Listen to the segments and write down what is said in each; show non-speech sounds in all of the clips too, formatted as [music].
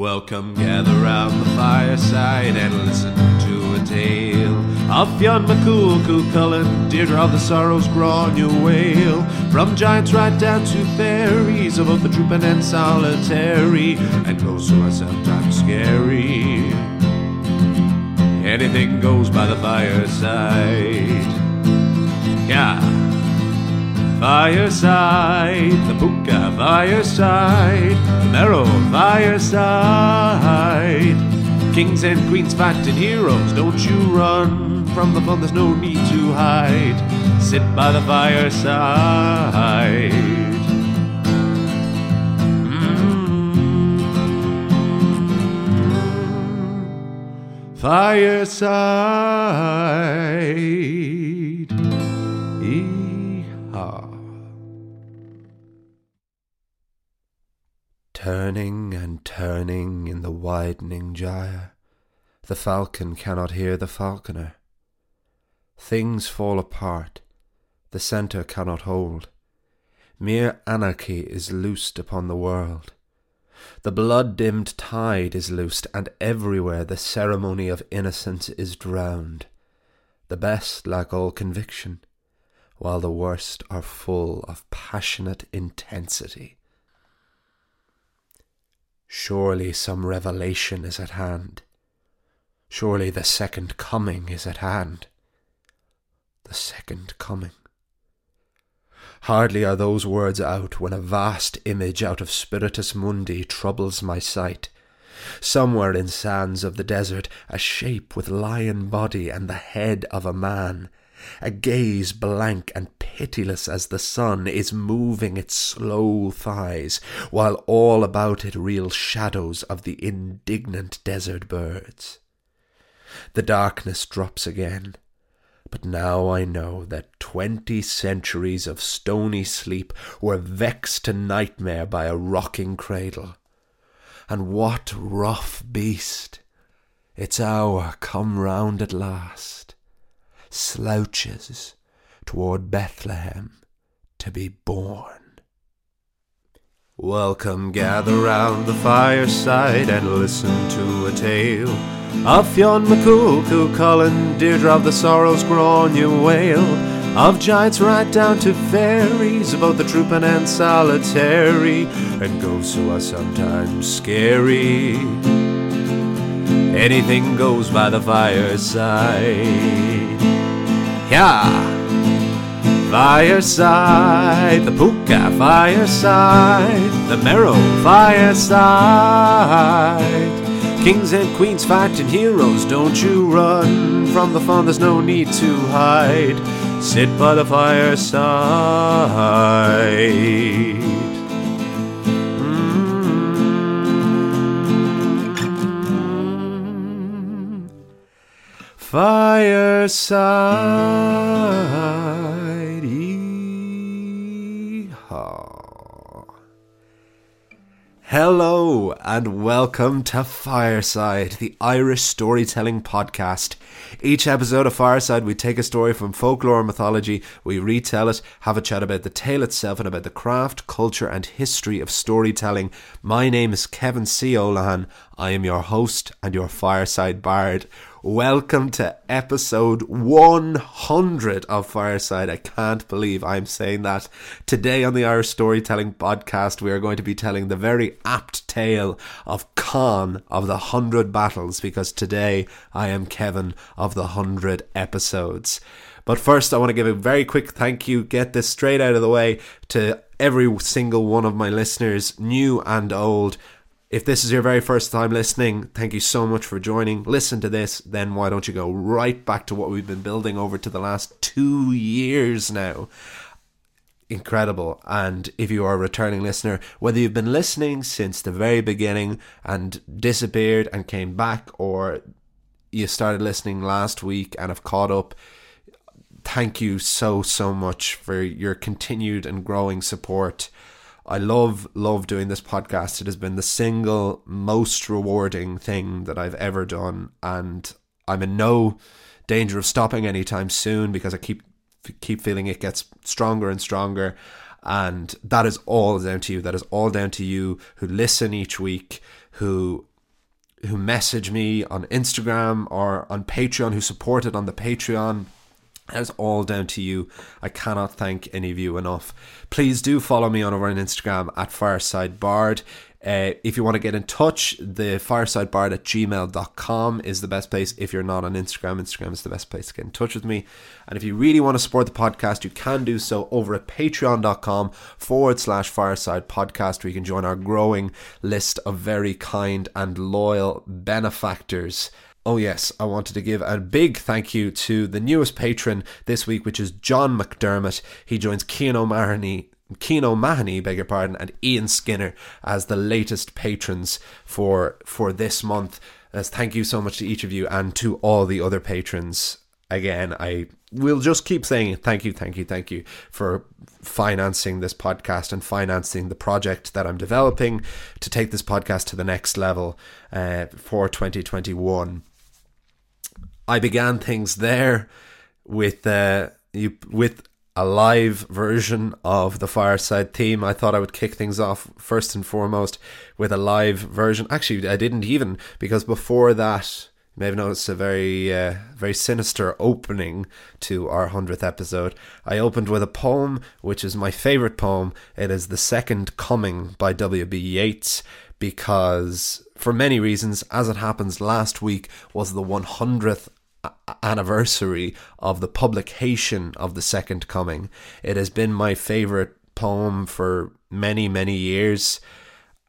Welcome, gather round the fireside and listen to a tale of Fionn McCool, Cú Chulainn, Deirdre of the Sorrows, Gráinne Mhaol. From giants right down to fairies, of both the trooping and solitary, and oh, those who are sometimes scary. Anything goes by the fireside. Yeah. Fireside, the Pooka fireside, the Merrow fireside. Kings and queens fighting heroes, don't you run from the fun, there's no need to hide. Sit by the fireside. Mm. Fireside. Turning and turning in the widening gyre, the falcon cannot hear the falconer. Things fall apart, the centre cannot hold. Mere anarchy is loosed upon the world. The blood dimmed tide is loosed, and everywhere the ceremony of innocence is drowned. The best lack all conviction, while the worst are full of passionate intensity. Surely some revelation is at hand. Surely the second coming is at hand. The second coming. Hardly are those words out when a vast image out of Spiritus Mundi troubles my sight. Somewhere in sands of the desert, a shape with lion body and the head of a man, a gaze blank and pitiless as the sun is moving its slow thighs, while all about it reel shadows of the indignant desert birds. The darkness drops again, but now I know that twenty centuries of stony sleep were vexed to nightmare by a rocking cradle. And what rough beast! Its hour come round at last, slouches toward Bethlehem to be born. Welcome, gather round the fireside and listen to a tale of Fionn McCool, Cú Chulainn, Deirdre of the Sorrows, Gráinne Mhaol. Of giants right down to fairies, about the trooping and solitary, and ghosts who are sometimes scary. Anything goes by the fireside. Yeah! Fireside, the Pooka fireside, the Merrow fireside. Kings and queens fighting heroes, don't you run from the fun, there's no need to hide. Sit by the fireside. Fireside. Yeehaw. Hello and welcome to Fireside, the Irish storytelling podcast. Each episode of Fireside, we take a story from folklore and mythology, we retell it, have a chat about the tale itself and about the craft, culture, and history of storytelling. My name is Kevin C. Olahan. I am your host and your Fireside Bard. Welcome to episode 100 of Fireside. I can't believe I'm saying that. Today on the Irish Storytelling Podcast, we are going to be telling the very apt tale of Conn of the Hundred Battles because today I am Kevin of the Hundred Episodes. But first, I want to give a very quick thank you, get this straight out of the way, to every single one of my listeners, new and old. If this is your very first time listening, thank you so much for joining. Listen to this, then why don't you go right back to what we've been building over to the last two years now? Incredible. And if you are a returning listener, whether you've been listening since the very beginning and disappeared and came back, or you started listening last week and have caught up, thank you so, so much for your continued and growing support. I love, love doing this podcast. It has been the single most rewarding thing that I've ever done. And I'm in no danger of stopping anytime soon because I keep keep feeling it gets stronger and stronger. And that is all down to you. That is all down to you who listen each week, who who message me on Instagram or on Patreon, who support it on the Patreon. That's all down to you. I cannot thank any of you enough. Please do follow me on over on Instagram at Fireside Bard. Uh, if you want to get in touch, the firesidebard at gmail.com is the best place. If you're not on Instagram, Instagram is the best place to get in touch with me. And if you really want to support the podcast, you can do so over at patreon.com forward slash fireside podcast, where you can join our growing list of very kind and loyal benefactors. Oh, yes, I wanted to give a big thank you to the newest patron this week, which is John McDermott. He joins Cian O'Mahony Cian O'Mahony, beg your pardon, and Ian Skinner as the latest patrons for for this month. As thank you so much to each of you and to all the other patrons. Again, I will just keep saying thank you, thank you, thank you for financing this podcast and financing the project that I'm developing to take this podcast to the next level uh, for 2021. I began things there with uh, you with a live version of the Fireside theme. I thought I would kick things off first and foremost with a live version. Actually, I didn't even because before that, you may have noticed a very, uh, very sinister opening to our hundredth episode. I opened with a poem, which is my favorite poem. It is "The Second Coming" by W. B. Yeats because for many reasons, as it happens, last week was the 100th anniversary of the publication of The Second Coming. It has been my favourite poem for many, many years,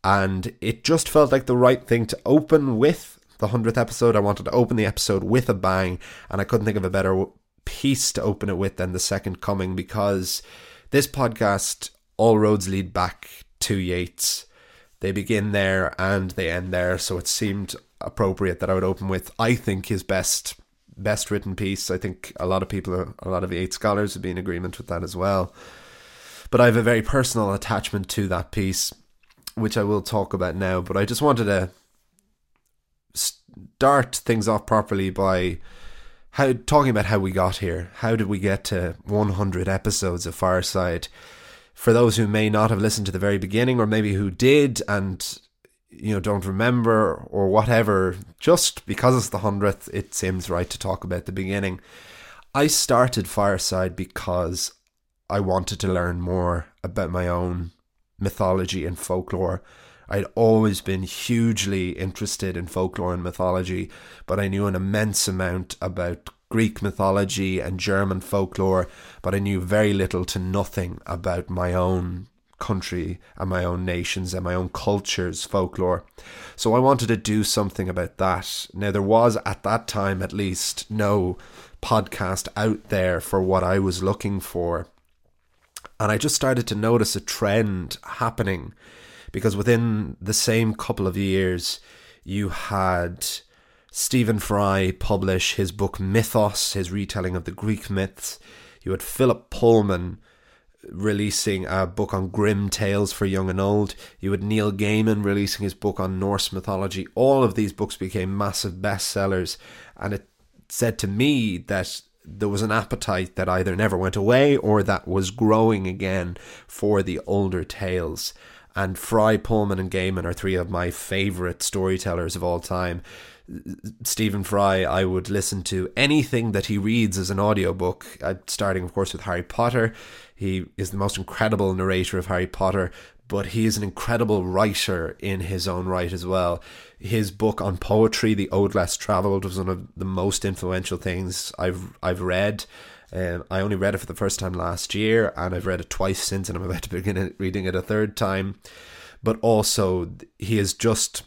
and it just felt like the right thing to open with the 100th episode. I wanted to open the episode with a bang, and I couldn't think of a better piece to open it with than The Second Coming because this podcast, all roads lead back to Yeats. They begin there and they end there, so it seemed appropriate that I would open with, I think, his best best written piece. I think a lot of people, a lot of Yeats scholars would be in agreement with that as well. But I have a very personal attachment to that piece, which I will talk about now. But I just wanted to start things off properly by how talking about how we got here. How did we get to 100 episodes of Fireside? For those who may not have listened to the very beginning, or maybe who did and you know don't remember or whatever just because it's the 100th it seems right to talk about the beginning. I started fireside because i wanted to learn more about my own mythology and folklore. I'd always been hugely interested in folklore and mythology but i knew an immense amount about Greek mythology and German folklore, but I knew very little to nothing about my own country and my own nations and my own culture's folklore. So I wanted to do something about that. Now, there was at that time at least no podcast out there for what I was looking for. And I just started to notice a trend happening because within the same couple of years, you had Stephen Fry publish his book Mythos, his retelling of the Greek myths. You had Philip Pullman releasing a book on Grimm tales for young and old. You had Neil Gaiman releasing his book on Norse mythology. All of these books became massive bestsellers, and it said to me that there was an appetite that either never went away or that was growing again for the older tales. And Fry, Pullman, and Gaiman are three of my favourite storytellers of all time. Stephen Fry, I would listen to anything that he reads as an audiobook, uh, starting, of course, with Harry Potter. He is the most incredible narrator of Harry Potter, but he is an incredible writer in his own right as well. His book on poetry, The Ode Less Travelled, was one of the most influential things I've I've read. Um, I only read it for the first time last year, and I've read it twice since, and I'm about to begin reading it a third time. But also, he has just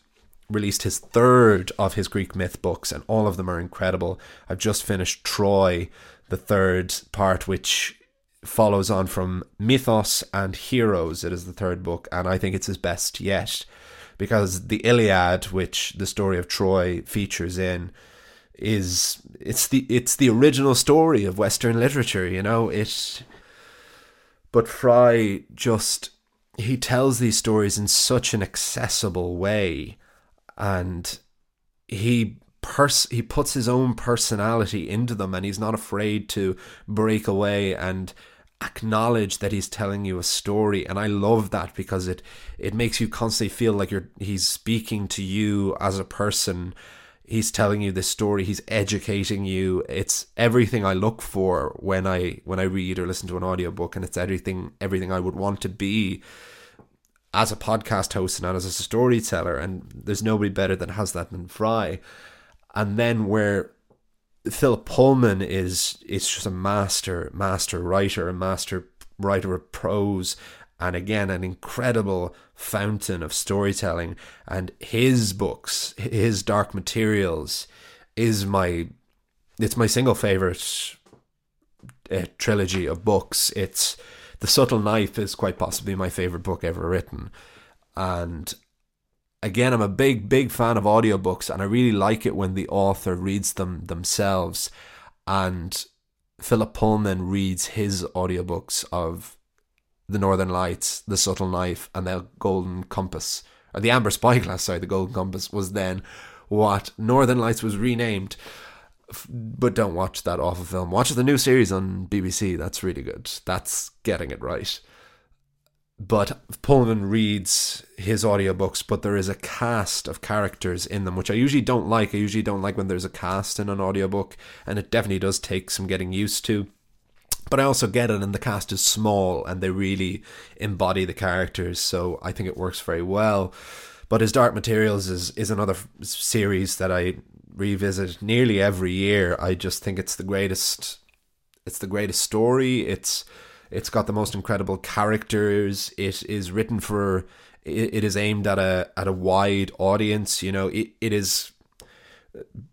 released his third of his Greek myth books, and all of them are incredible. I've just finished Troy, the third part, which follows on from Mythos and Heroes. It is the third book, and I think it's his best yet because the Iliad, which the story of Troy features in, is it's the it's the original story of Western literature. You know it, but Fry just he tells these stories in such an accessible way, and he pers- he puts his own personality into them, and he's not afraid to break away and acknowledge that he's telling you a story and I love that because it it makes you constantly feel like you're he's speaking to you as a person. He's telling you this story. He's educating you. It's everything I look for when I when I read or listen to an audiobook and it's everything everything I would want to be as a podcast host and as a storyteller and there's nobody better that has that than Fry. And then where Philip Pullman is is just a master master writer, a master writer of prose, and again an incredible fountain of storytelling. And his books, his Dark Materials, is my it's my single favorite uh, trilogy of books. It's The Subtle Knife is quite possibly my favorite book ever written, and again, I'm a big, big fan of audiobooks, and I really like it when the author reads them themselves. And Philip Pullman reads his audiobooks of The Northern Lights, The Subtle Knife, and The Golden Compass, or The Amber Spyglass, sorry, The Golden Compass was then what Northern Lights was renamed. But don't watch that awful film. Watch the new series on BBC. That's really good. That's getting it right but Pullman reads his audiobooks, but there is a cast of characters in them, which I usually don't like. I usually don't like when there's a cast in an audiobook, and it definitely does take some getting used to. But I also get it, and the cast is small, and they really embody the characters, so I think it works very well. But his Dark Materials is, is another series that I revisit nearly every year. I just think it's the greatest. It's the greatest story. It's it's got the most incredible characters. It is written for. It is aimed at a at a wide audience. You know, it, it is.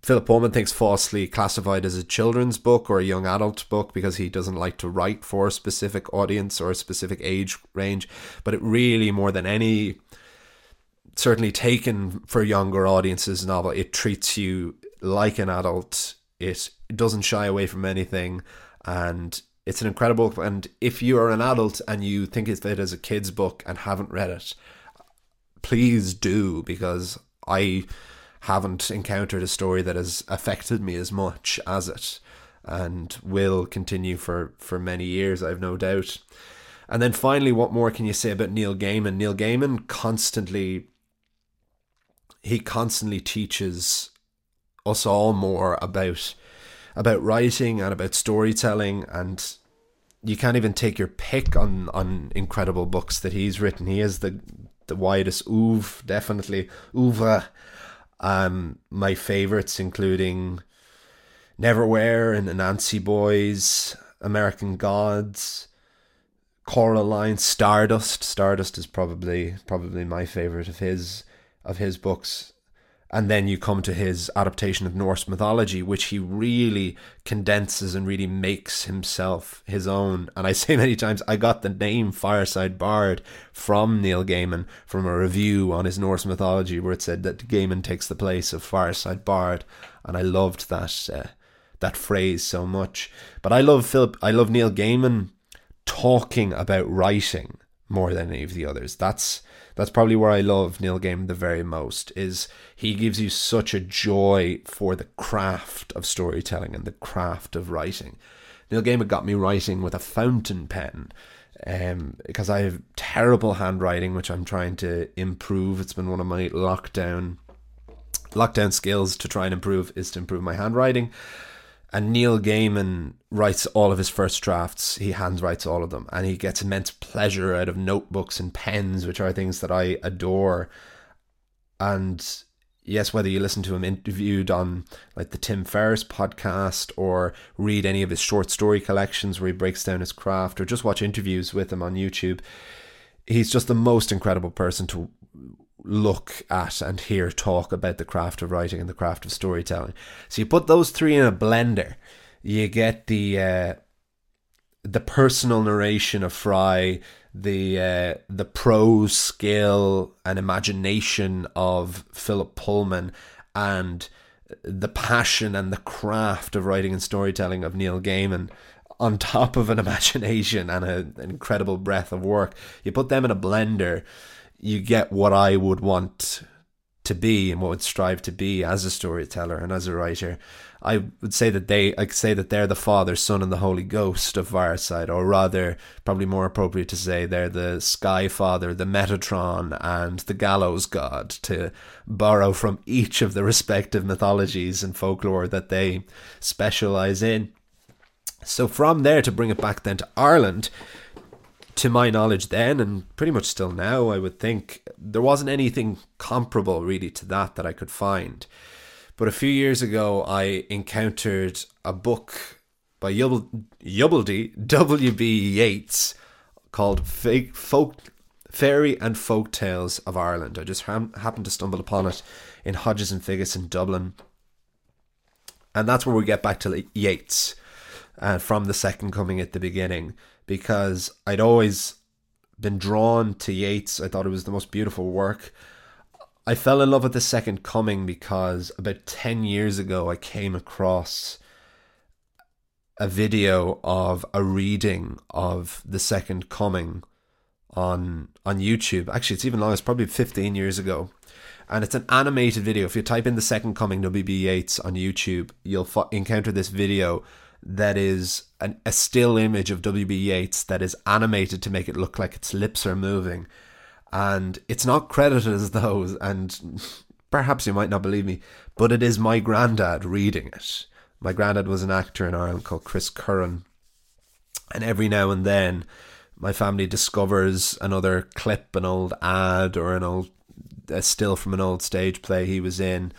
Philip Pullman thinks falsely classified as a children's book or a young adult book because he doesn't like to write for a specific audience or a specific age range. But it really, more than any, certainly taken for younger audiences novel, it treats you like an adult. It doesn't shy away from anything, and it's an incredible book, and if you are an adult and you think of it as a kid's book and haven't read it, please do because I haven't encountered a story that has affected me as much as it, and will continue for for many years. I've no doubt. And then finally, what more can you say about Neil Gaiman? Neil Gaiman constantly he constantly teaches us all more about about writing and about storytelling and you can't even take your pick on on incredible books that he's written. He is the the widest oeuvre, definitely oeuvre. Um, my favorites including Neverwhere and Anansi Boys, American Gods, Coraline, Stardust. Stardust is probably probably my favorite of his of his books and then you come to his adaptation of Norse mythology, which he really condenses and really makes himself his own. And I [laughs] say many times, I got the name Fireside Bard from Neil Gaiman from a review on his Norse mythology where it said that Gaiman takes the place of Fireside Bard, and I loved that uh, that phrase so much. But I love Philip, I love Neil Gaiman talking about writing more than any of the others. That's that's probably where I love Neil Gaiman the very most is he gives you such a joy for the craft of storytelling and the craft of writing. Neil Gaiman got me writing with a fountain pen um, because I have terrible handwriting, which I'm trying to improve. It's been one of my lockdown lockdown skills to try and improve is to improve my handwriting. And Neil Gaiman writes all of his first drafts. He handwrites all of them, and he gets immense pleasure out of notebooks and pens, which are things that I adore. And yes, whether you listen to him interviewed on like the Tim Ferriss podcast or read any of his short story collections where he breaks down his craft or just watch interviews with him on YouTube, he's just the most incredible person to look at and hear talk about the craft of writing and the craft of storytelling. So you put those three in a blender, you get the uh, the personal narration of Fry, the uh, the prose skill and imagination of Philip Pullman, and the passion and the craft of writing and storytelling of Neil Gaiman on top of an [laughs] imagination and a, an incredible breadth of work. You put them in a blender you get what I would want to be and what would strive to be as a storyteller and as a writer. I would say that they, I could say that they're the Father, Son, and the Holy Ghost of Fireside, or rather, probably more appropriate to say they're the Sky Father, the Metatron, and the Gallows God, to borrow from each of the respective mythologies and folklore that they specialize in. So from there, to bring it back then to Ireland, to my knowledge then, and pretty much still now, I would think there wasn't anything comparable really to that that I could find. But a few years ago, I encountered a book by Yubbledy W.B. Yeats called Folk, Fairy and Folk Tales of Ireland. I just ha- happened to stumble upon it in Hodges and Figgis in Dublin. And that's where we get back to Yeats uh, from the Second Coming at the beginning because I'd always been drawn to Yeats. I thought it was the most beautiful work. I fell in love with the second coming because about 10 years ago I came across a video of a reading of the second coming on on YouTube. Actually, it's even longer. It's probably 15 years ago. And it's an animated video. If you type in the second coming WB Yeats on YouTube, you'll encounter this video that is an, a still image of WB Yeats that is animated to make it look like its lips are moving. And it's not credited as those, and perhaps you might not believe me, but it is my granddad reading it. My granddad was an actor in Ireland called Chris Curran, and every now and then my family discovers another clip, an old ad, or an old a still from an old stage play he was in,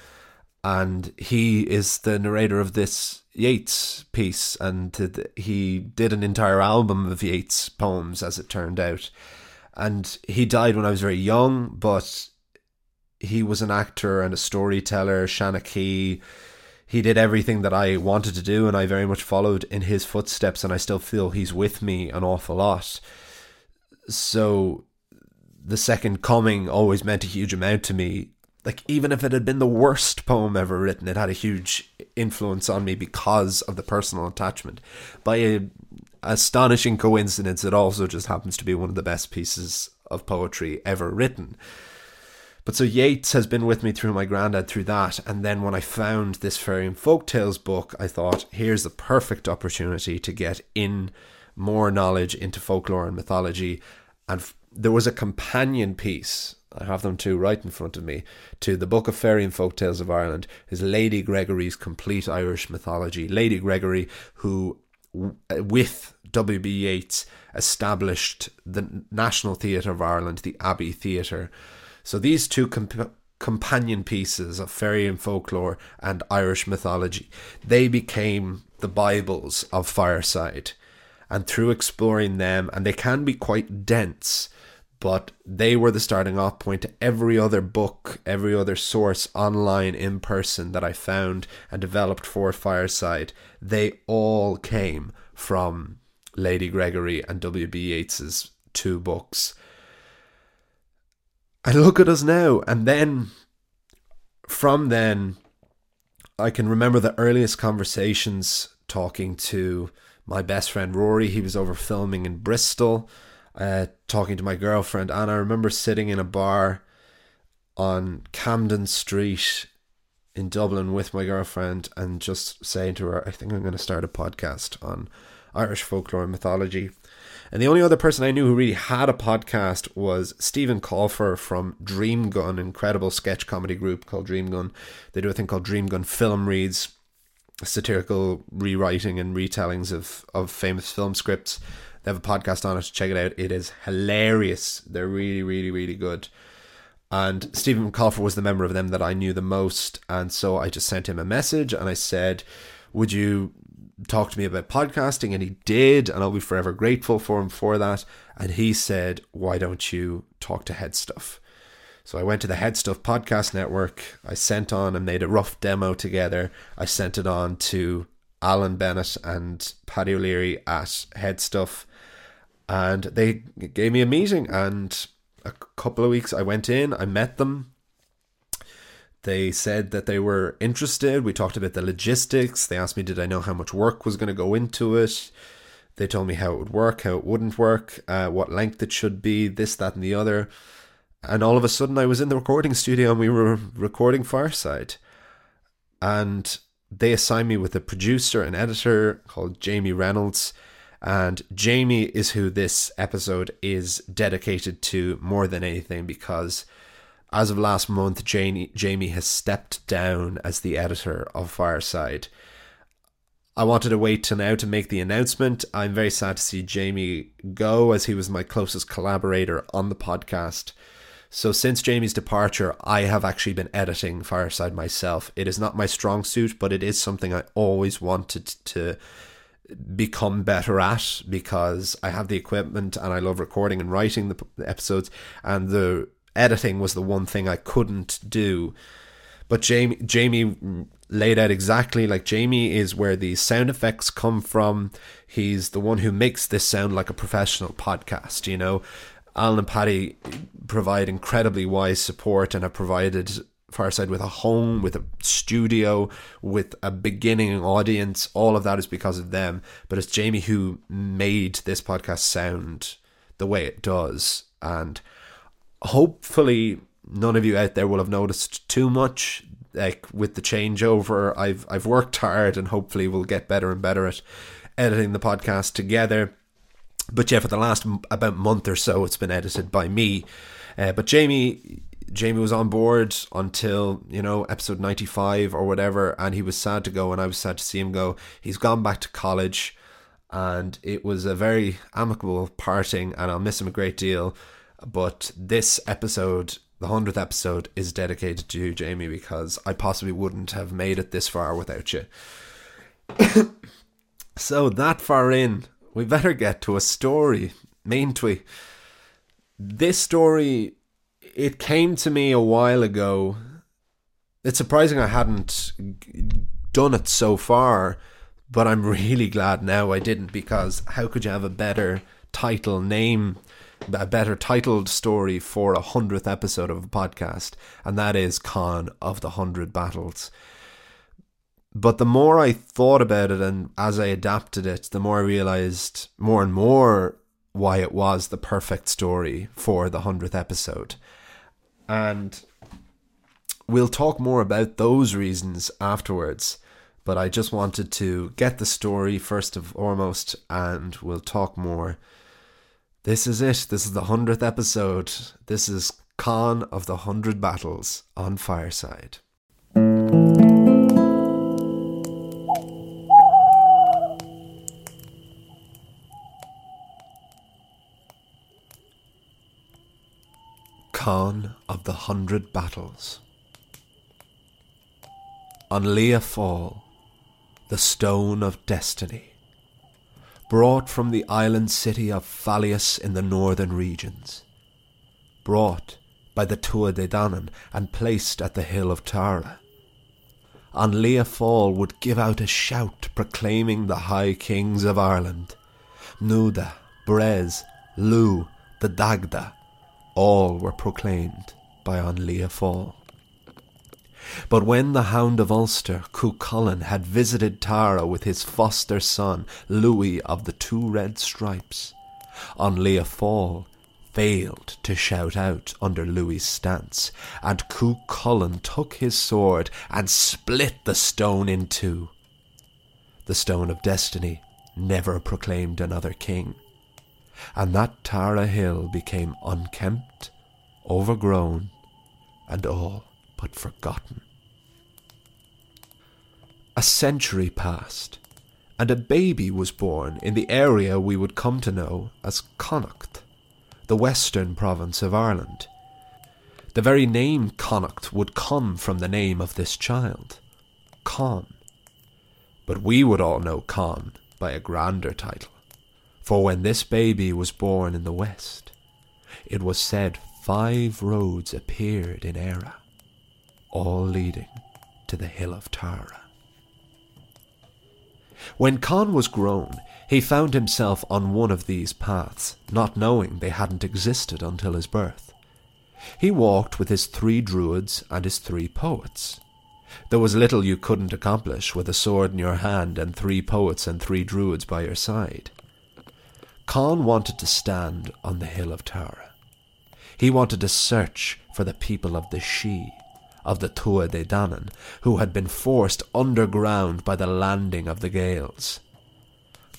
and he is the narrator of this Yeats piece, and he did an entire album of Yeats poems, as it turned out and he died when I was very young, but he was an actor and a storyteller, Shanachie. He did everything that I wanted to do, and I very much followed in his footsteps, and I still feel he's with me an awful lot. So, the second coming always meant a huge amount to me. Like, even if it had been the worst poem ever written, it had a huge influence on me because of the personal attachment. By a astonishing coincidence, it also just happens to be one of the best pieces of poetry ever written. But so Yeats has been with me through my granddad through that, and then when I found this fairy and folk tales book, I thought, here's the perfect opportunity to get in more knowledge into folklore and mythology. And there was a companion piece. I have them too right in front of me to the Book of Fairy and Folk Tales of Ireland is Lady Gregory's Complete Irish Mythology. Lady Gregory, who uh, with W.B. Yeats established the National Theatre of Ireland, the Abbey Theatre. So these two comp- companion pieces of fairy and folklore and Irish mythology, they became the Bibles of Fireside. And through exploring them, and they can be quite dense, but they were the starting off point to every other book, every other source online in person that I found and developed for Fireside. They all came from Lady Gregory and W.B. Yeats's two books. I look at us now, and then from then, I can remember the earliest conversations talking to my best friend Rory. He was over filming in Bristol uh, talking to my girlfriend, and I remember sitting in a bar on Camden Street in Dublin with my girlfriend and just saying to her, I think I'm going to start a podcast on Irish folklore and mythology. And the only other person I knew who really had a podcast was Stephen Colfer from Dream Gun, incredible sketch comedy group called Dream Gun. They do a thing called Dream Gun Film Reads, satirical rewriting and retellings of, of famous film scripts. They have a podcast on it. Check it out. It is hilarious. They're really, really, really good. And Stephen Colfer was the member of them that I knew the most. And so I just sent him a message and I said, Would you talk to me about podcasting? And he did. And I'll be forever grateful for him for that. And he said, Why don't you talk to Head Stuff? So I went to the Head Stuff Podcast Network. I sent on and made a rough demo together. I sent it on to Alan Bennett and Paddy O'Leary at Head Stuff and they gave me a meeting and a couple of weeks I went in I met them. They said that they were interested. We talked about the logistics. They asked me did I know how much work was going to go into it? They told me how it would work how it wouldn't work uh, what length it should be this that and the other. And all of a sudden I was in the recording studio and we were recording Fireside. And they assigned me with a producer and editor called Jamie Reynolds. And Jamie is who this episode is dedicated to more than anything because as of last month, Jamie, Jamie has stepped down as the editor of Fireside. I wanted to wait till now to make the announcement. I'm very sad to see Jamie go as he was my closest collaborator on the podcast. So since Jamie's departure, I have actually been editing Fireside myself. It is not my strong suit, but it is something I always wanted to become better at because I have the equipment and I love recording and writing the episodes and the editing was the one thing I couldn't do. But Jamie Jamie laid out exactly like Jamie is where the sound effects come from. He's the one who makes this sound like a professional podcast, you know. Alan and Paddy provide incredibly wise support and have provided Fireside with a home, with a studio, with a beginning audience. All of that is because of them. But it's Jamie who made this podcast sound the way it does. And hopefully, none of you out there will have noticed too much. Like with the changeover, I've I've worked hard, and hopefully we'll get better and better at editing the podcast together but yeah, for the last about month or so, it's been edited by me. Uh, but Jamie, Jamie was on board until you know episode ninety five or whatever, and he was sad to go, and I was sad to see him go. He's gone back to college, and it was a very amicable parting, and I'll miss him a great deal. But this episode, the hundredth episode, is dedicated to you, Jamie, because I possibly wouldn't have made it this far without you. [coughs] so that far in, we better get to a story, mayn't we? This story, it came to me a while ago. It's surprising I hadn't done it so far, but I'm [laughs] really glad now I didn't because how could you have a better title name, a better titled story for a hundredth episode of a podcast? And that is Conn of the Hundred Battles. But the more I thought about it and as I adapted it, the more I realized more and more why it was the perfect story for the 100th episode. And we'll talk more about those reasons afterwards. But I just wanted to get the story first of foremost, and we'll talk more. This is it. This is the 100th episode. This is Conn of the 100 Battles on Fireside. Conn of the Hundred Battles. An Lia Fáil, the Stone of Destiny, brought from the island city of Falias in the northern regions, brought by the Tuatha De Danann and placed at the hill of Tara. An Lia Fáil would give out a shout proclaiming the high kings of Ireland, Nuada, Bres, Lugh, the Dagda, all were proclaimed by An Lia Fáil. But when the Hound of Ulster, Cuchulainn, had visited Tara with his foster son, Louis of the Two Red Stripes, An Lia Fáil failed to shout out under Louis's stance, and Cuchulainn took his sword and split the stone in two. The Stone of Destiny never proclaimed another king and that Tara Hill became unkempt, overgrown, and all but forgotten. A century passed, and a baby was born in the area we would come to know as Connacht, the western province of Ireland. The very name Connacht would come from the name of this child, Conn. But we would all know Conn by a grander title. For when this baby was born in the west, it was said five roads appeared in Eire, all leading to the hill of Tara. When Conn was grown, he found himself on one of these paths, not knowing they hadn't existed until his birth. He walked with his three druids and his three poets. There was little you couldn't accomplish with a sword in your hand and three poets and three druids by your side. Conn wanted to stand on the hill of Tara. He wanted to search for the people of the Sidhe, of the Tuatha De Danann, who had been forced underground by the landing of the Gaels.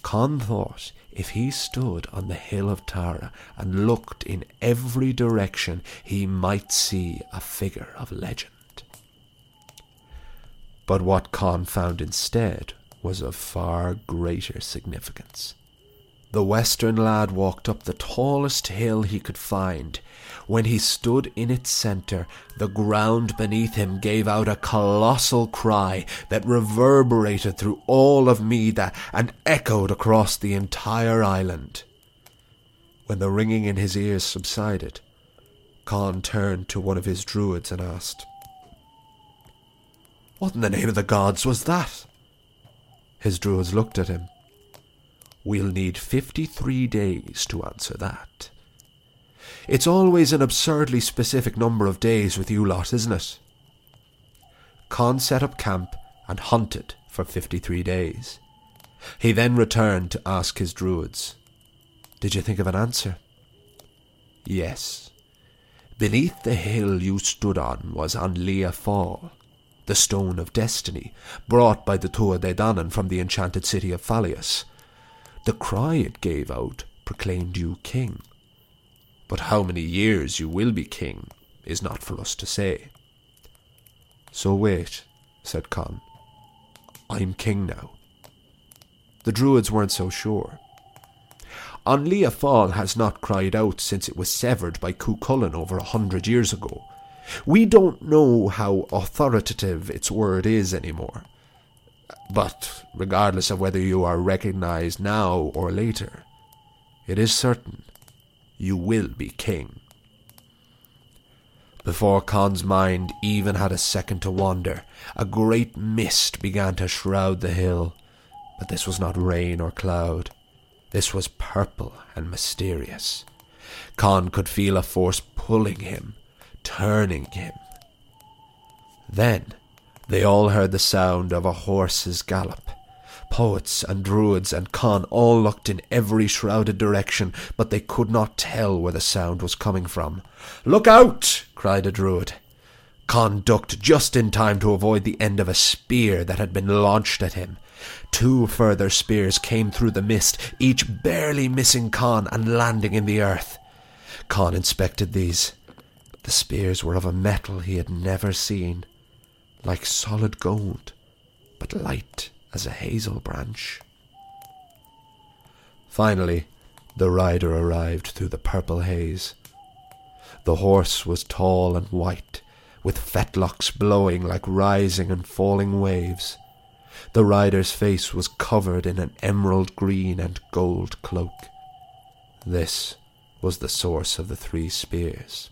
Conn thought if he stood on the hill of Tara and looked in every direction, he might see a figure of legend. But what Conn found instead was of far greater significance. The western lad walked up the tallest hill he could find. When he stood in its centre, the ground beneath him gave out a colossal cry that reverberated through all of Meath and echoed across the entire island. When the ringing in his ears subsided, Conn turned to one of his druids and asked, What in the name of the gods was that? His druids looked at him. We'll need fifty three days to answer that. It's always an absurdly specific number of days with you lot, isn't it? Conn set up camp and hunted for fifty three days. He then returned to ask his druids, Did you think of an answer? Yes. Beneath the hill you stood on was An Lia Fáil, the stone of destiny, brought by the Tuatha De Danann from the enchanted city of Falias. The cry it gave out proclaimed you king. But how many years you will be king is not for us to say. So wait, said Conn. I'm king now. The druids weren't so sure. An Lia Fáil has not cried out since it was severed by Cuchulainn over a hundred years ago, we don't know how authoritative its word is anymore. But regardless of whether you are recognized now or later, it is certain you will be king. Before Conn's mind even had a second to wander, a great mist began to shroud the hill. But this was not rain or cloud. This was purple and mysterious. Conn could feel a force pulling him, turning him. Then they all heard the sound of a horse's gallop. Poets and druids and Conn all looked in every shrouded direction, but they could not tell where the sound was coming from. Look out! cried a druid. Conn ducked just in time to avoid the end of a spear that had been launched at him. Two further spears came through the mist, each barely missing Conn and landing in the earth. Conn inspected these. The spears were of a metal he had never seen, like solid gold, but light as a hazel branch. Finally, the rider arrived through the purple haze. The horse was tall and white, with fetlocks blowing like rising and falling waves. The rider's face was covered in an emerald green and gold cloak. This was the source of the three spears.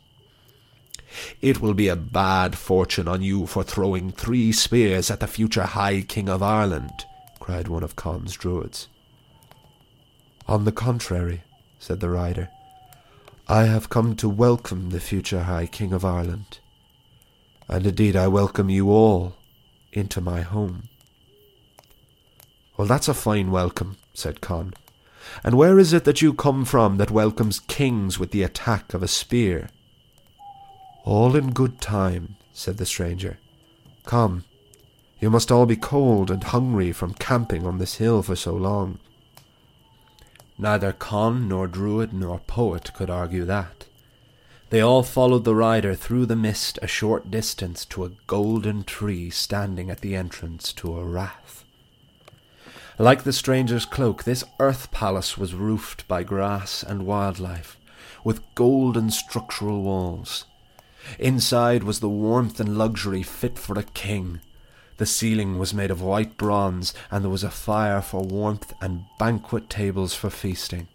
It will be a bad fortune on you for throwing three spears at the future High King of Ireland, cried one of Conn's druids. On the contrary, said the rider, I have come to welcome the future High King of Ireland, and indeed I welcome you all into my home. Well, that's a fine welcome, said Conn. And where is it that you come from that welcomes kings with the attack of a spear? All in good time, said the stranger. Come, you must all be cold and hungry from camping on this hill for so long. Neither Conn nor Druid nor poet could argue that. They all followed the rider through the mist a short distance to a golden tree standing at the entrance to a rath. Like the stranger's cloak, this earth palace was roofed by grass and wildlife, with golden structural walls. Inside was the warmth and luxury fit for a king. The ceiling was made of white bronze, and there was a fire for warmth and banquet tables for feasting.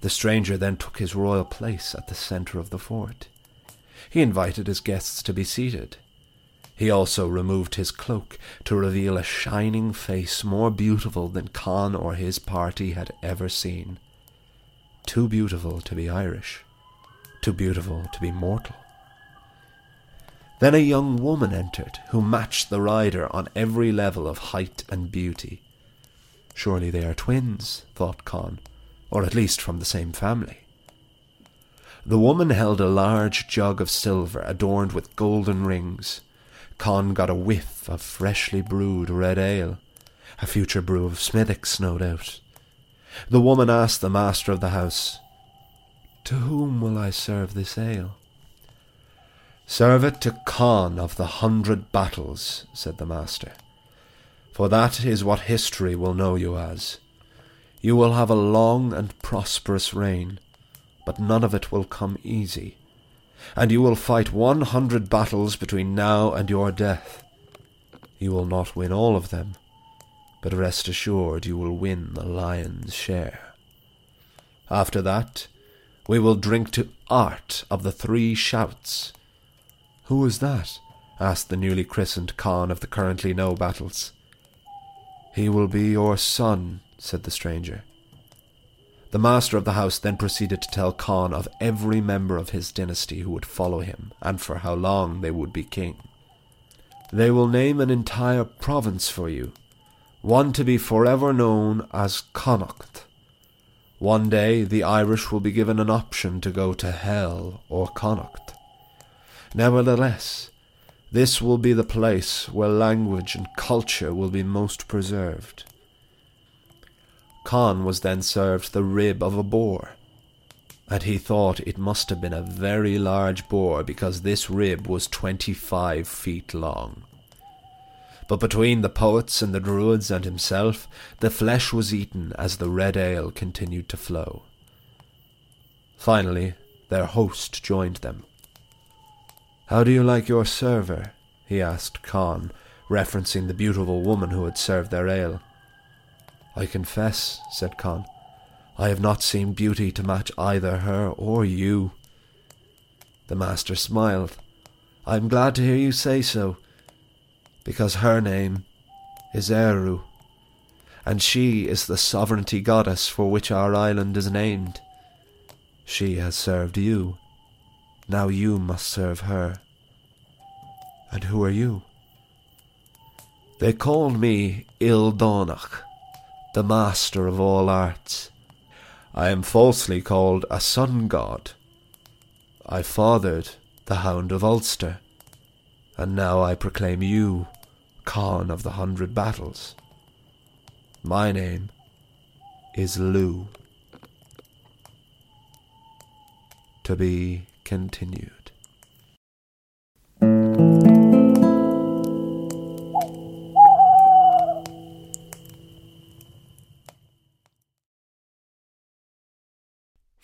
The stranger then took his royal place at the centre of the fort. He invited his guests to be seated. He also removed his cloak to reveal a shining face more beautiful than Conn or his party had ever seen. Too beautiful to be Irish, too beautiful to be mortal. Then a young woman entered, who matched the rider on every level of height and beauty. Surely they are twins, thought Conn, or at least from the same family. The woman held a large jug of silver adorned with golden rings. Conn got a whiff of freshly brewed red ale, a future brew of Smithwick's, no doubt. The woman asked the master of the house, To whom will I serve this ale? Serve it to Conn of the hundred battles, said the master, for that is what history will know you as. You will have a long and prosperous reign, but none of it will come easy, and you will fight one hundred battles between now and your death. You will not win all of them, but rest assured you will win the lion's share. After that, we will drink to Art of the Three Shouts. Who is that? asked the newly christened Conn of the currently no battles. He will be your son, said the stranger. The master of the house then proceeded to tell Conn of every member of his dynasty who would follow him, and for how long they would be king. They will name an entire province for you, one to be forever known as Connacht. One day the Irish will be given an option to go to hell or Connacht. Nevertheless, this will be the place where language and culture will be most preserved. Conn was then served the rib of a boar, and he thought it must have been a very large boar because this rib was twenty five feet long. But between the poets and the druids and himself, the flesh was eaten as the red ale continued to flow. Finally, their host joined them. How do you like your server? he asked Conn, referencing the beautiful woman who had served their ale. I confess, said Conn, I have not seen beauty to match either her or you. The master smiled. I am glad to hear you say so, because her name is Ériu, and she is the sovereignty goddess for which our island is named. She has served you. Now you must serve her. And who are you? They called me Ildánach, the master of all arts. I am falsely called a sun god. I fathered the Hound of Ulster, and now I proclaim you Conn of the Hundred Battles. My name is Lugh. To be continued.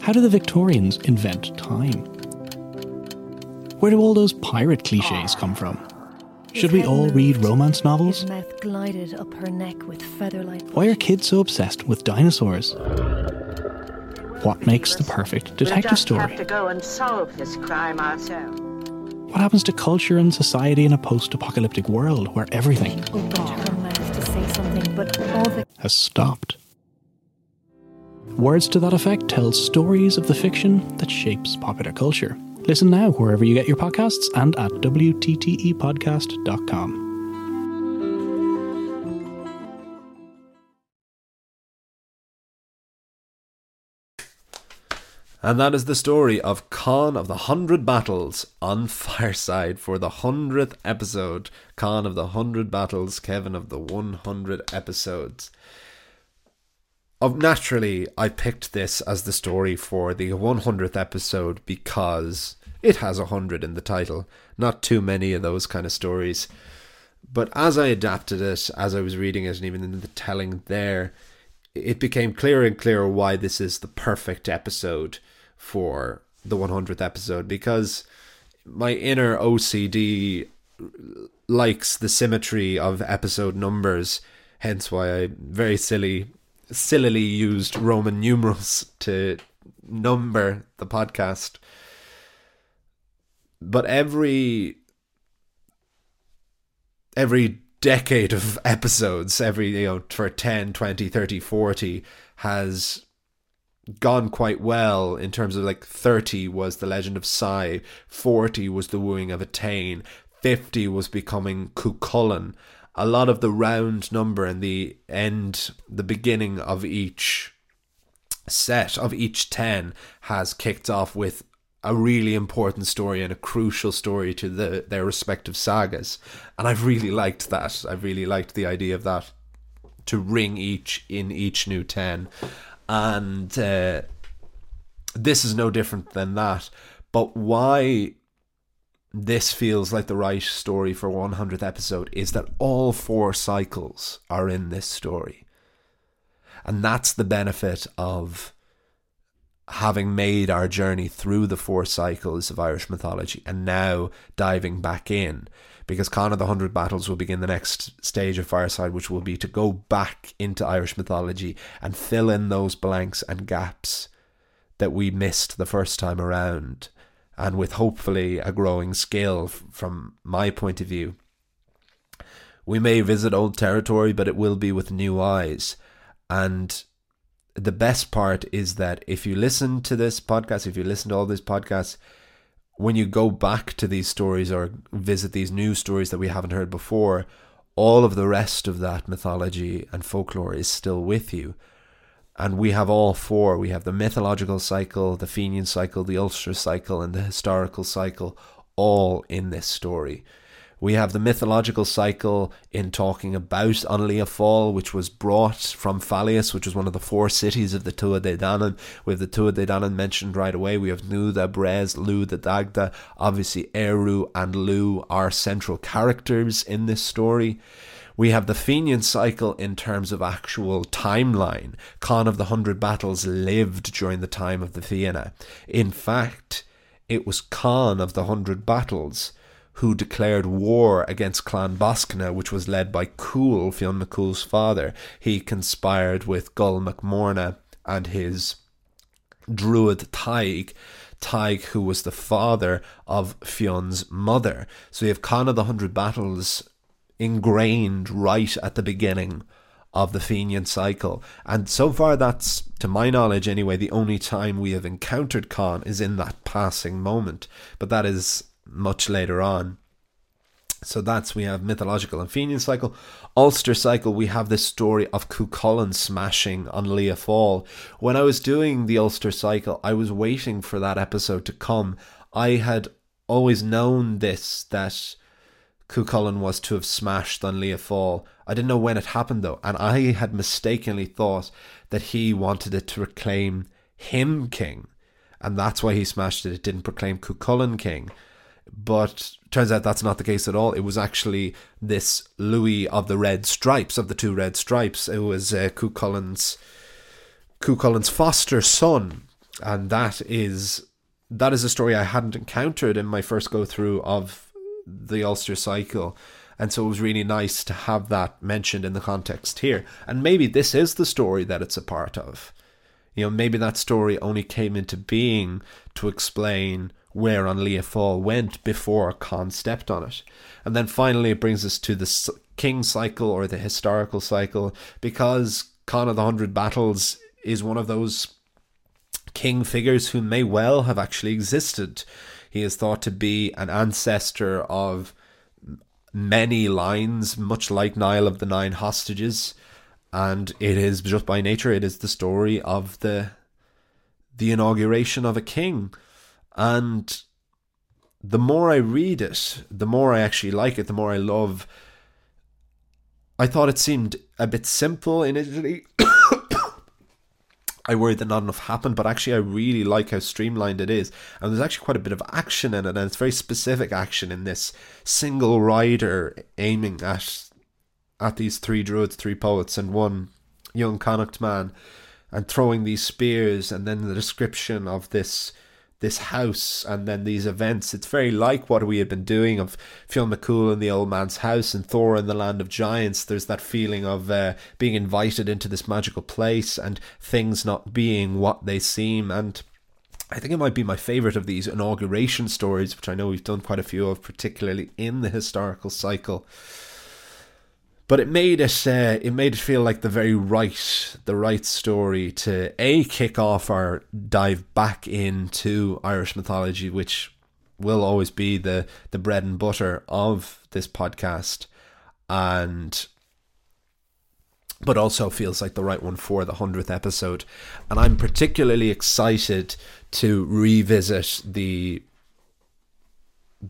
How do the Victorians invent time? Where do all those pirate cliches come from? Should we all read romance novels? His mouth glided up her neck with feather-like. Why are kids so obsessed with dinosaurs? What makes the perfect detective we'll story? have to go and solve this crime ourselves. What happens to culture and society in a post-apocalyptic world where everything has her Words to that effect tells stories of the fiction that shapes popular culture. Listen now wherever you get your podcasts and at WTTEpodcast.com. And that is the story of Conn of the Hundred Battles on Fireside for the hundredth episode. Conn of the Hundred Battles, Kevin of the one hundred episodes. Naturally, I picked this as the story for the one hundredth episode because it has a hundred in the title. Not too many of those kind of stories. But as I adapted it, as I was reading it, and even in the telling there, it became clearer and clearer why this is the perfect episode for the 100th episode because my inner OCD likes the symmetry of episode numbers, hence why I very silly sillily used Roman numerals to number the podcast. but every every decade of episodes, every, you know, for 10, 20, 30, 40 has gone quite well in terms of like 30 was the legend of Sai, 40 was the wooing of Etain, 50 was becoming Cuchulainn. A lot of the round number and the end, the beginning of each set of each 10 has kicked off with a really important story and a crucial story to the, their respective sagas. And I've really liked that. I've really liked the idea of that to ring each in each new 10. And uh, this is no different than that. But why this feels like the right story for 100th episode is that all four cycles are in this story. And that's the benefit of having made our journey through the four cycles of Irish mythology and now diving back in because Conn of the Hundred Battles will begin the next stage of Fireside, which will be to go back into Irish mythology and fill in those blanks and gaps that we missed the first time around. And with hopefully a growing skill from my point of view. We may visit old territory, but it will be with new eyes. And the best part is that if you listen to this podcast, if you listen to all these podcasts, when you go back to these stories or visit these new stories that we haven't heard before, all of the rest of that mythology and folklore is still with you. And we have all four. We have the mythological cycle, the Fenian cycle, the Ulster cycle, and the historical cycle, all in this story. We have the mythological cycle in talking about An Lia Fáil, which was brought from Falias, which was one of the four cities of the Tuatha Dé Danann. We have the Tuatha Dé Danann mentioned right away. We have Nuada, Bres, Lugh, the Dagda. Obviously, Ériu and Lugh are central characters in this story. We have the Fenian cycle in terms of actual timeline. Conn of the Hundred Battles lived during the time of the Fianna. In fact, it was Conn of the Hundred Battles who declared war against Clan Baíscne, which was led by Cumhall, Fionn McCool's father. He conspired with Goll MacMorna and his druid Taig, Taig, who was the father of Fionn's mother. So you have Conn of the Hundred Battles ingrained right at the beginning of the Fenian cycle. And so far, that's, to my knowledge anyway, the only time we have encountered Conn is in that passing moment. But that is much later on. So that's we have mythological and Fenian cycle. Ulster cycle, we have this story of Cuchulainn smashing An Lia Fáil. When I was doing the Ulster cycle, I was waiting for that episode to come. I had always known this that Cuchulainn was to have smashed An Lia Fáil. I didn't know when it happened though, and I had mistakenly thought that he wanted it to proclaim him king, and that's why he smashed it. It didn't proclaim Cuchulainn king but turns out that's not the case at all. It was actually this Lugaid of the Red Stripes, of the two Red Stripes. It was uh, Cuchulainn's, Cuchulainn's foster son, and that is that is a story I hadn't encountered in my first go through of the Ulster cycle. And so it was really nice to have that mentioned in the context here. And maybe this is the story that it's a part of. You know, maybe that story only came into being to explain where An Lia Fáil went before Conn stepped on it. And then finally, it brings us to the king cycle or the historical cycle because Conn of the Hundred Battles is one of those king figures who may well have actually existed. He is thought to be an ancestor of many lines, much like Niall of the Nine Hostages. And it is just by nature, it is the story of the the inauguration of a king. And the more I read it, the more I actually like it, the more I love. I thought it seemed a bit simple in Italy. I worried that not enough happened, but actually, I really like how streamlined it is. And there's actually quite a bit of action in it, and it's very specific action in this single rider aiming at at these three druids, three poets, and one young Connacht man, and throwing these spears, and then the description of this this house and then these events. It's very like what we had been doing of Fionn McCool in the old man's house and Thor in the land of giants. There's that feeling of uh, being invited into this magical place and things not being what they seem. And I think it might be my favorite of these inauguration stories, which I know we've done quite a few of, particularly in the historical cycle. But it made us uh, it made it feel like the very right the right story to a kick off our dive back into Irish mythology, which will always be the the bread and butter of this podcast, and but also feels like the right one for the 100th episode. And I'm particularly excited to revisit the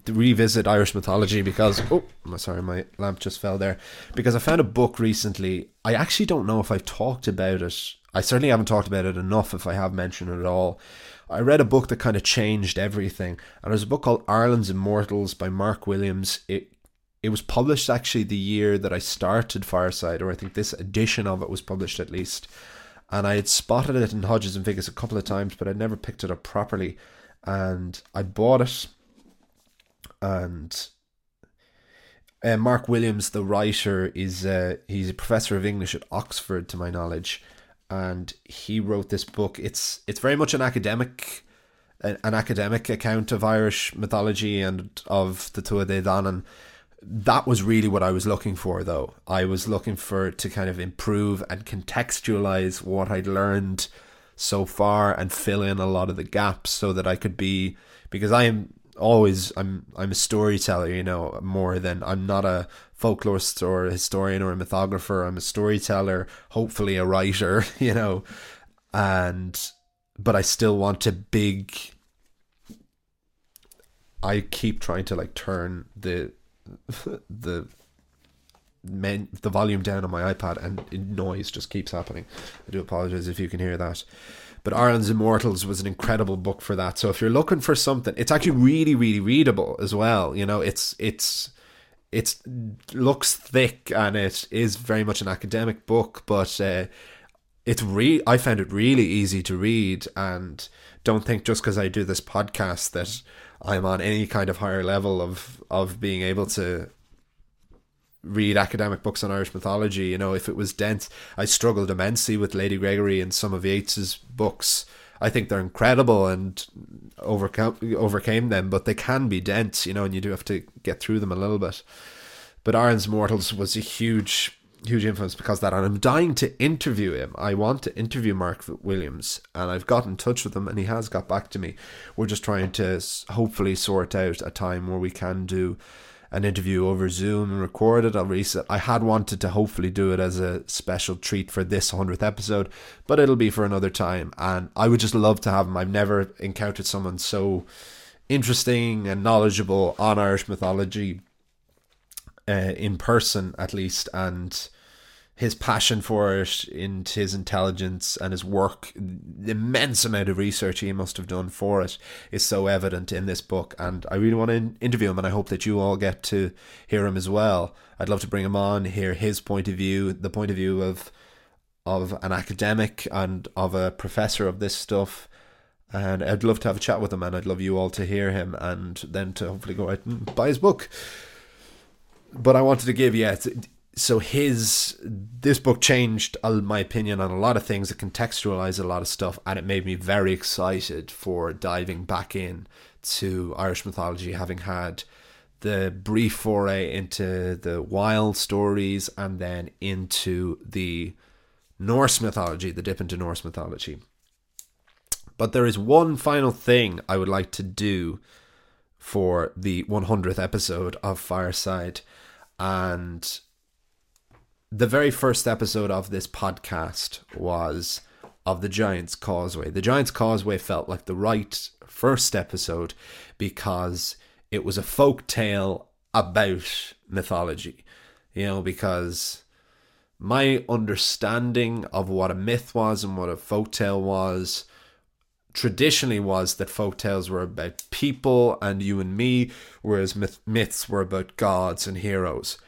revisit Irish mythology because oh I'm sorry my lamp just fell there. Because I found a book recently. I actually don't know if I've talked about it. I certainly haven't talked about it enough if I have mentioned it at all. I read a book that kind of changed everything and there's a book called Ireland's Immortals by Mark Williams. It it was published actually the year that I started Fireside, or I think this edition of it was published at least. And I had spotted it in Hodges and Figgis a couple of times, but I'd never picked it up properly. And I bought it, and uh, Mark Williams, the writer, is uh, he's a professor of English at Oxford, to my knowledge, and he wrote this book. It's it's very much an academic an, an academic account of Irish mythology and of the Tuatha Dé Danann that was really what I was looking for, though. I was looking for to kind of improve and contextualize what I'd learned so far and fill in a lot of the gaps so that I could be because I am always I'm I'm a storyteller, you know, more than I'm not a folklorist or a historian or a mythographer. I'm a storyteller, hopefully a writer, [laughs] you know, and but I still want to big. I keep trying to like turn the [laughs] the men the volume down on my iPad and noise just keeps happening. I do apologize if you can hear that. But Ireland's Immortals was an incredible book for that. So if you're looking for something, it's actually really, really readable as well. You know, it's it's it's looks thick and it is very much an academic book, but uh, it's re I found it really easy to read and don't think just because I do this podcast that I'm on any kind of higher level of of being able to read academic books on Irish mythology. You know, if it was dense, I struggled immensely with Lady Gregory and some of Yeats's books. I think they're incredible and overcome overcame them, but they can be dense, you know, and you do have to get through them a little bit. But Ireland's Immortals was a huge huge influence because that and I'm dying to interview him. I want to interview Mark Williams and I've got in touch with him and he has got back to me. We're just trying to hopefully sort out a time where we can do an interview over Zoom and record it. I'll. I had wanted to hopefully do it as a special treat for this 100th episode, but it'll be for another time and I would just love to have him. I've never encountered someone so interesting and knowledgeable on Irish mythology uh, in person at least and his passion for it and his intelligence and his work the immense amount of research he must have done for it is so evident in this book. And i really want to interview him and i hope that you all get to hear him as well. I'd love to bring him on hear his point of view the point of view of of an academic and of a professor of this stuff. And I'd love to have a chat with him, and I'd love you all to hear him, and then to hopefully go out and buy his book. But I wanted to give yeah. So his this book changed uh, my opinion on a lot of things. It contextualized a lot of stuff, and it made me very excited for diving back in to Irish mythology, having had the brief foray into the wild stories and then into the Norse mythology, the dip into Norse mythology. But there is one final thing I would like to do for the 100th episode of Fireside and the very first episode of this podcast was of the Giant's Causeway. The Giant's Causeway felt like the right first episode because it was a folk tale about mythology. You know, because my understanding of what a myth was and what a folk tale was traditionally was that folk tales were about people and you and me, whereas myth- myths were about gods and heroes.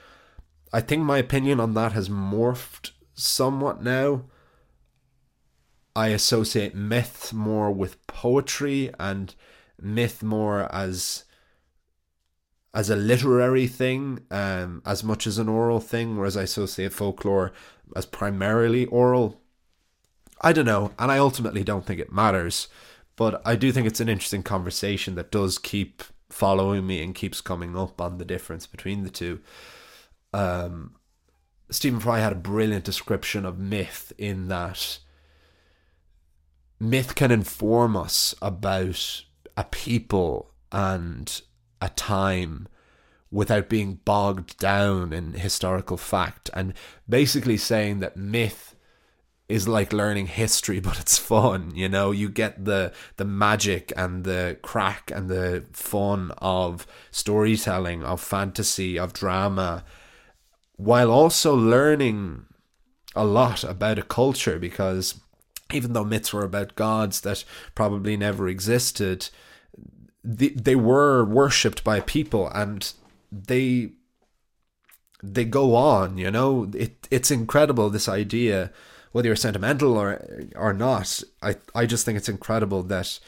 I think my opinion on that has morphed somewhat now. I associate myth more with poetry and myth more as as a literary thing, um, as much as an oral thing, whereas I associate folklore as primarily oral. I don't know, and I ultimately don't think it matters. But I do think it's an interesting conversation that does keep following me and keeps coming up on the difference between the two. Um, Stephen Fry had a brilliant description of myth in that myth can inform us about a people and a time without being bogged down in historical fact and basically saying that myth is like learning history [laughs] but it's fun you know? You get the the magic and the crack and the fun of storytelling of fantasy of drama while also learning a lot about a culture because even though myths were about gods that probably never existed they, they were worshipped by people and they they go on you know? It it's incredible this idea whether you're sentimental or or not. I i just think it's incredible that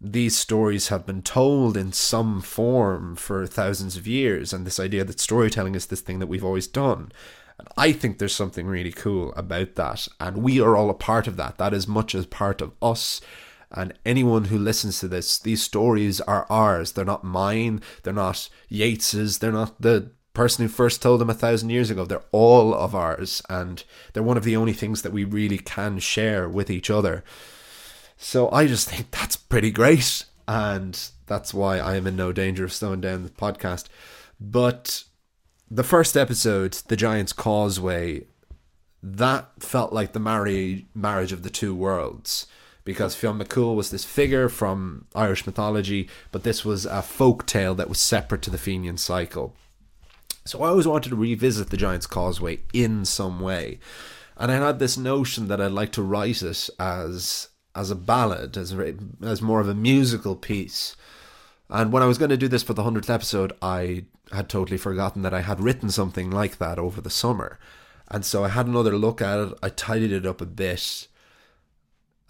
these stories have been told in some form for thousands of years and this idea that storytelling is this thing that we've always done and i think there's something really cool about that and we are all a part of that that is much as part of us and anyone who listens to this, these stories are ours. They're not mine. They're not Yeats's. They're not the person who first told them a thousand years ago. They're all of ours. And they're one of the only things that we really can share with each other. So I just think that's pretty great. And that's why I am in no danger of slowing down the podcast. But the first episode, The Giant's Causeway, that felt like the marry, marriage of the two worlds because Fionn McCool was this figure from Irish mythology, but this was a folk tale that was separate to the Fenian cycle. So I always wanted to revisit the Giant's Causeway in some way. And I had this notion that I'd like to write it as as a ballad, as as more of a musical piece. And when I was going to do this for the 100th episode, I had totally forgotten that I had written something like that over the summer. And so I had another look at it. I tidied it up a bit.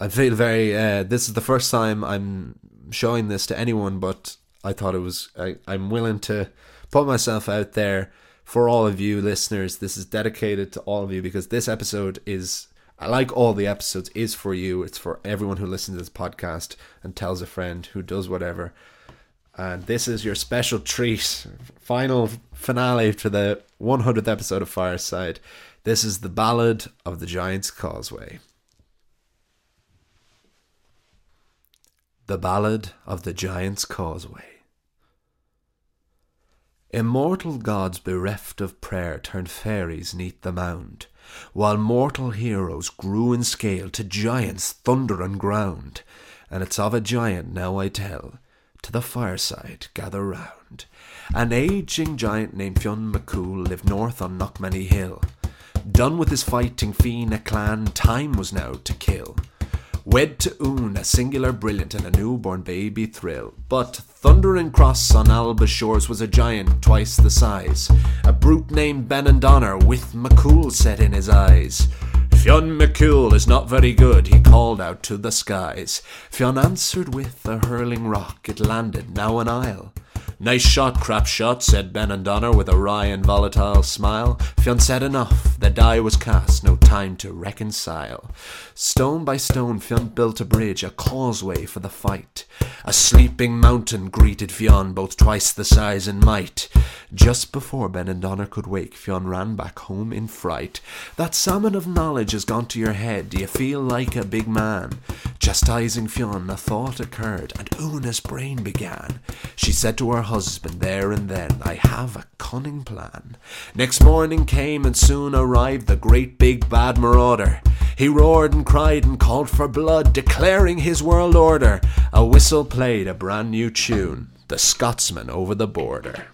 I feel very. Uh, this is the first time I'm showing this to anyone, but I thought it was. I, I'm willing to put myself out there for all of you listeners. This is dedicated to all of you because this episode is. I like all the episodes is for you. It's for everyone who listens to this podcast and tells a friend who does whatever. And this is your special treat, final finale to the 100th episode of Fireside. This is the Ballad of the Giant's Causeway. The Ballad of the Giant's Causeway. Immortal gods bereft of prayer turned fairies neath the mound, while mortal heroes grew in scale to giants thunder and ground. And it's of a giant now I tell, to the fireside gather round. An aging giant named Fionn McCool lived north on Knockmany Hill. Done with his fighting Fianna clan, time was now to kill. Wed to Oon, a singular brilliant and a newborn baby thrill. But Thundering Cross on Alba shores was a giant twice the size. A brute named Benandonner with McCool set in his eyes. Fionn McCool is not very good, he called out to the skies. Fionn answered with a hurling rock, it landed now an isle. Nice shot, crap shot, said Benandonner with a wry and volatile smile. Fionn said enough, the die was cast, no time to reconcile. Stone by stone, Fionn built a bridge, a causeway for the fight. A sleeping mountain greeted Fionn, both twice the size and might. Just before Benandonner could wake, Fionn ran back home in fright. That salmon of knowledge has gone to your head, do you feel like a big man? Chastising Fionn, a thought occurred, and Una's brain began. She said to her husband there and then, I have a cunning plan. Next morning came and soon arrived the great big bad marauder. He roared and cried and called for blood, declaring his world order. A whistle played a brand new tune, The Scotsman over the border.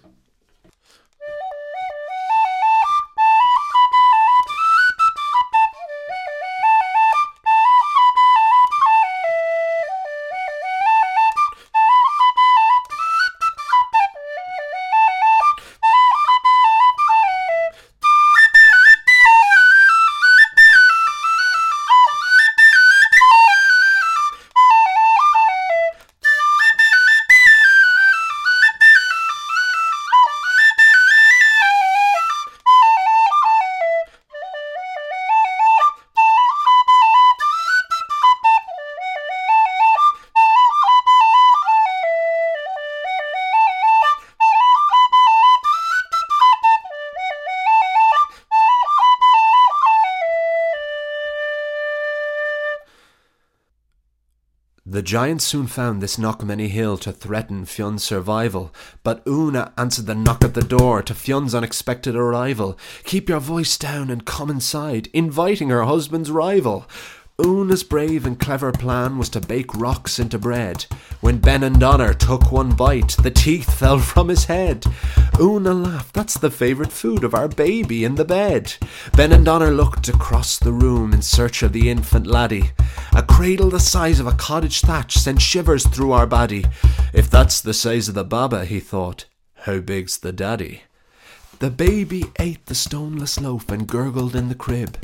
The giants soon found this Knockmany Hill to threaten Fionn's survival, but Una answered the knock at the door to Fionn's unexpected arrival. Keep your voice down and come inside, inviting her husband's rival. Una's brave and clever plan was to bake rocks into bread. When Benandonner took one bite, the teeth [laughs] fell from his head. Una laughed, that's the favourite food of our baby in the bed. Benandonner looked across the room in search of the infant laddie. A cradle the size of a cottage thatch sent shivers through our body. If that's the size of the baba, he thought, how big's the daddy? The baby ate the stoneless loaf and gurgled in the crib.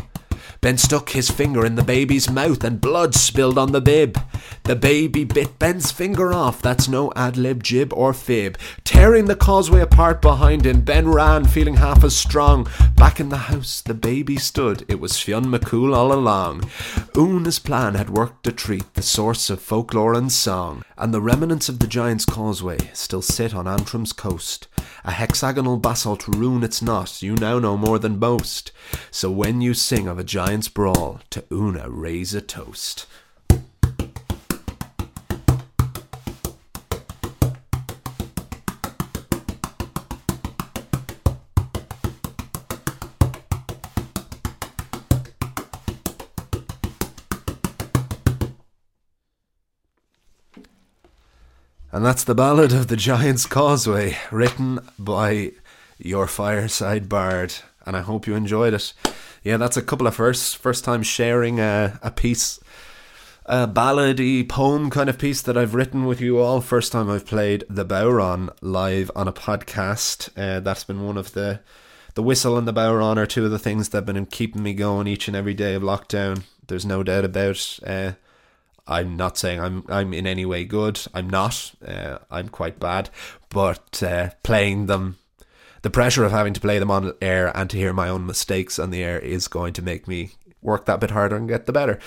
Ben stuck his finger in the baby's mouth and blood spilled on the bib. The baby bit Ben's finger off, that's no ad lib, jib, or fib. Tearing the causeway apart behind him, Ben ran, feeling half as strong. Back in the house, the baby stood, it was Fionn McCool all along. Una's plan had worked a treat, the source of folklore and song. And the remnants of the Giant's Causeway still sit on Antrim's coast. A hexagonal basalt rune it's not, you now know more than most. So when you sing of a giant's brawl, to Una raise a toast. And that's the ballad of the Giant's Causeway, written by your fireside bard. And I hope you enjoyed it. Yeah, that's a couple of first first time sharing a, a piece, a ballady poem kind of piece that I've written with you all. First time I've played the bodhrán live on a podcast. Uh, that's been one of the the whistle and the bodhrán are two of the things that have been keeping me going each and every day of lockdown. There's no doubt about. Uh, I'm not saying I'm I'm in any way good. I'm not. Uh, I'm quite bad. But uh, playing them, the pressure of having to play them on air and to hear my own mistakes on the air is going to make me work that bit harder and get the better.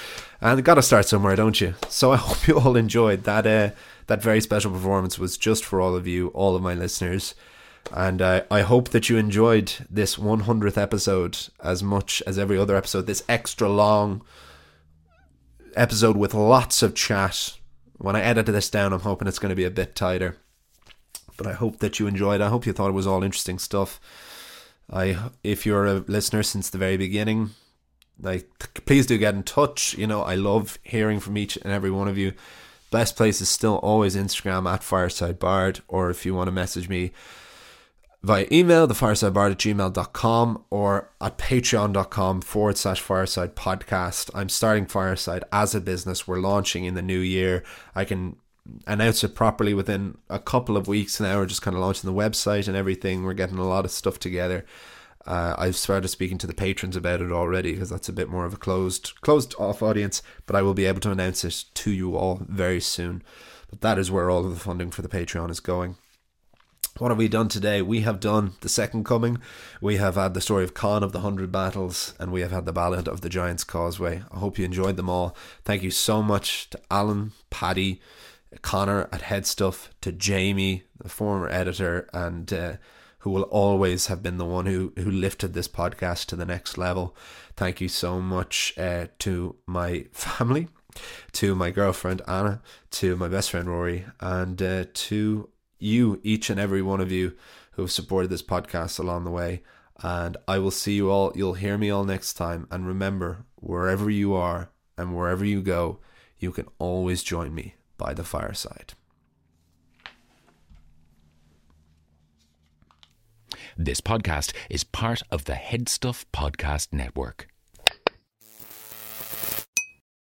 And got to start somewhere, don't you? So I [laughs] hope you all enjoyed that. Uh, that very special performance was just for all of you, all of my listeners. And uh, I hope that you enjoyed this 100th episode as much as every other episode. This extra long episode with lots of chat. When I edit this down, I'm hoping it's going to be a bit tighter. But I hope that you enjoyed. I hope you thought it was all interesting stuff. I, if you're a listener since the very beginning, like please do get in touch. You know, I love hearing from each and every one of you. Best place is still always Instagram at Fireside Bard, or if you want to message me via email, thefiresidebard at gmail.com or at patreon.com forward slash fireside podcast. I'm starting Fireside as a business. We're launching in the new year. I can announce it properly within a couple of weeks now. We're just kind of launching the website and everything. We're getting a lot of stuff together. Uh, I've started speaking to the patrons about it already because that's a bit more of a closed, closed off audience. But I will be able to announce it to you all very soon. But that is where all of the funding for the Patreon is going. What have we done today? We have done the Second Coming. We have had the story of Conn of the Hundred Battles, and we have had the Ballad of the Giant's Causeway. I hope you enjoyed them all. Thank you so much to Alan, Paddy, Connor at Headstuff, to Jamie, the former editor, and uh, who will always have been the one who, who lifted this podcast to the next level. Thank you so much uh, to my [laughs] family, to my girlfriend Anna, to my best friend Rory, and uh, to you, each and every one of you who have supported this podcast along the way. And I will see you all, you'll hear me all next time. And remember, wherever you are and wherever you go, you can always join me by the fireside. This podcast is part of the Headstuff Podcast Network.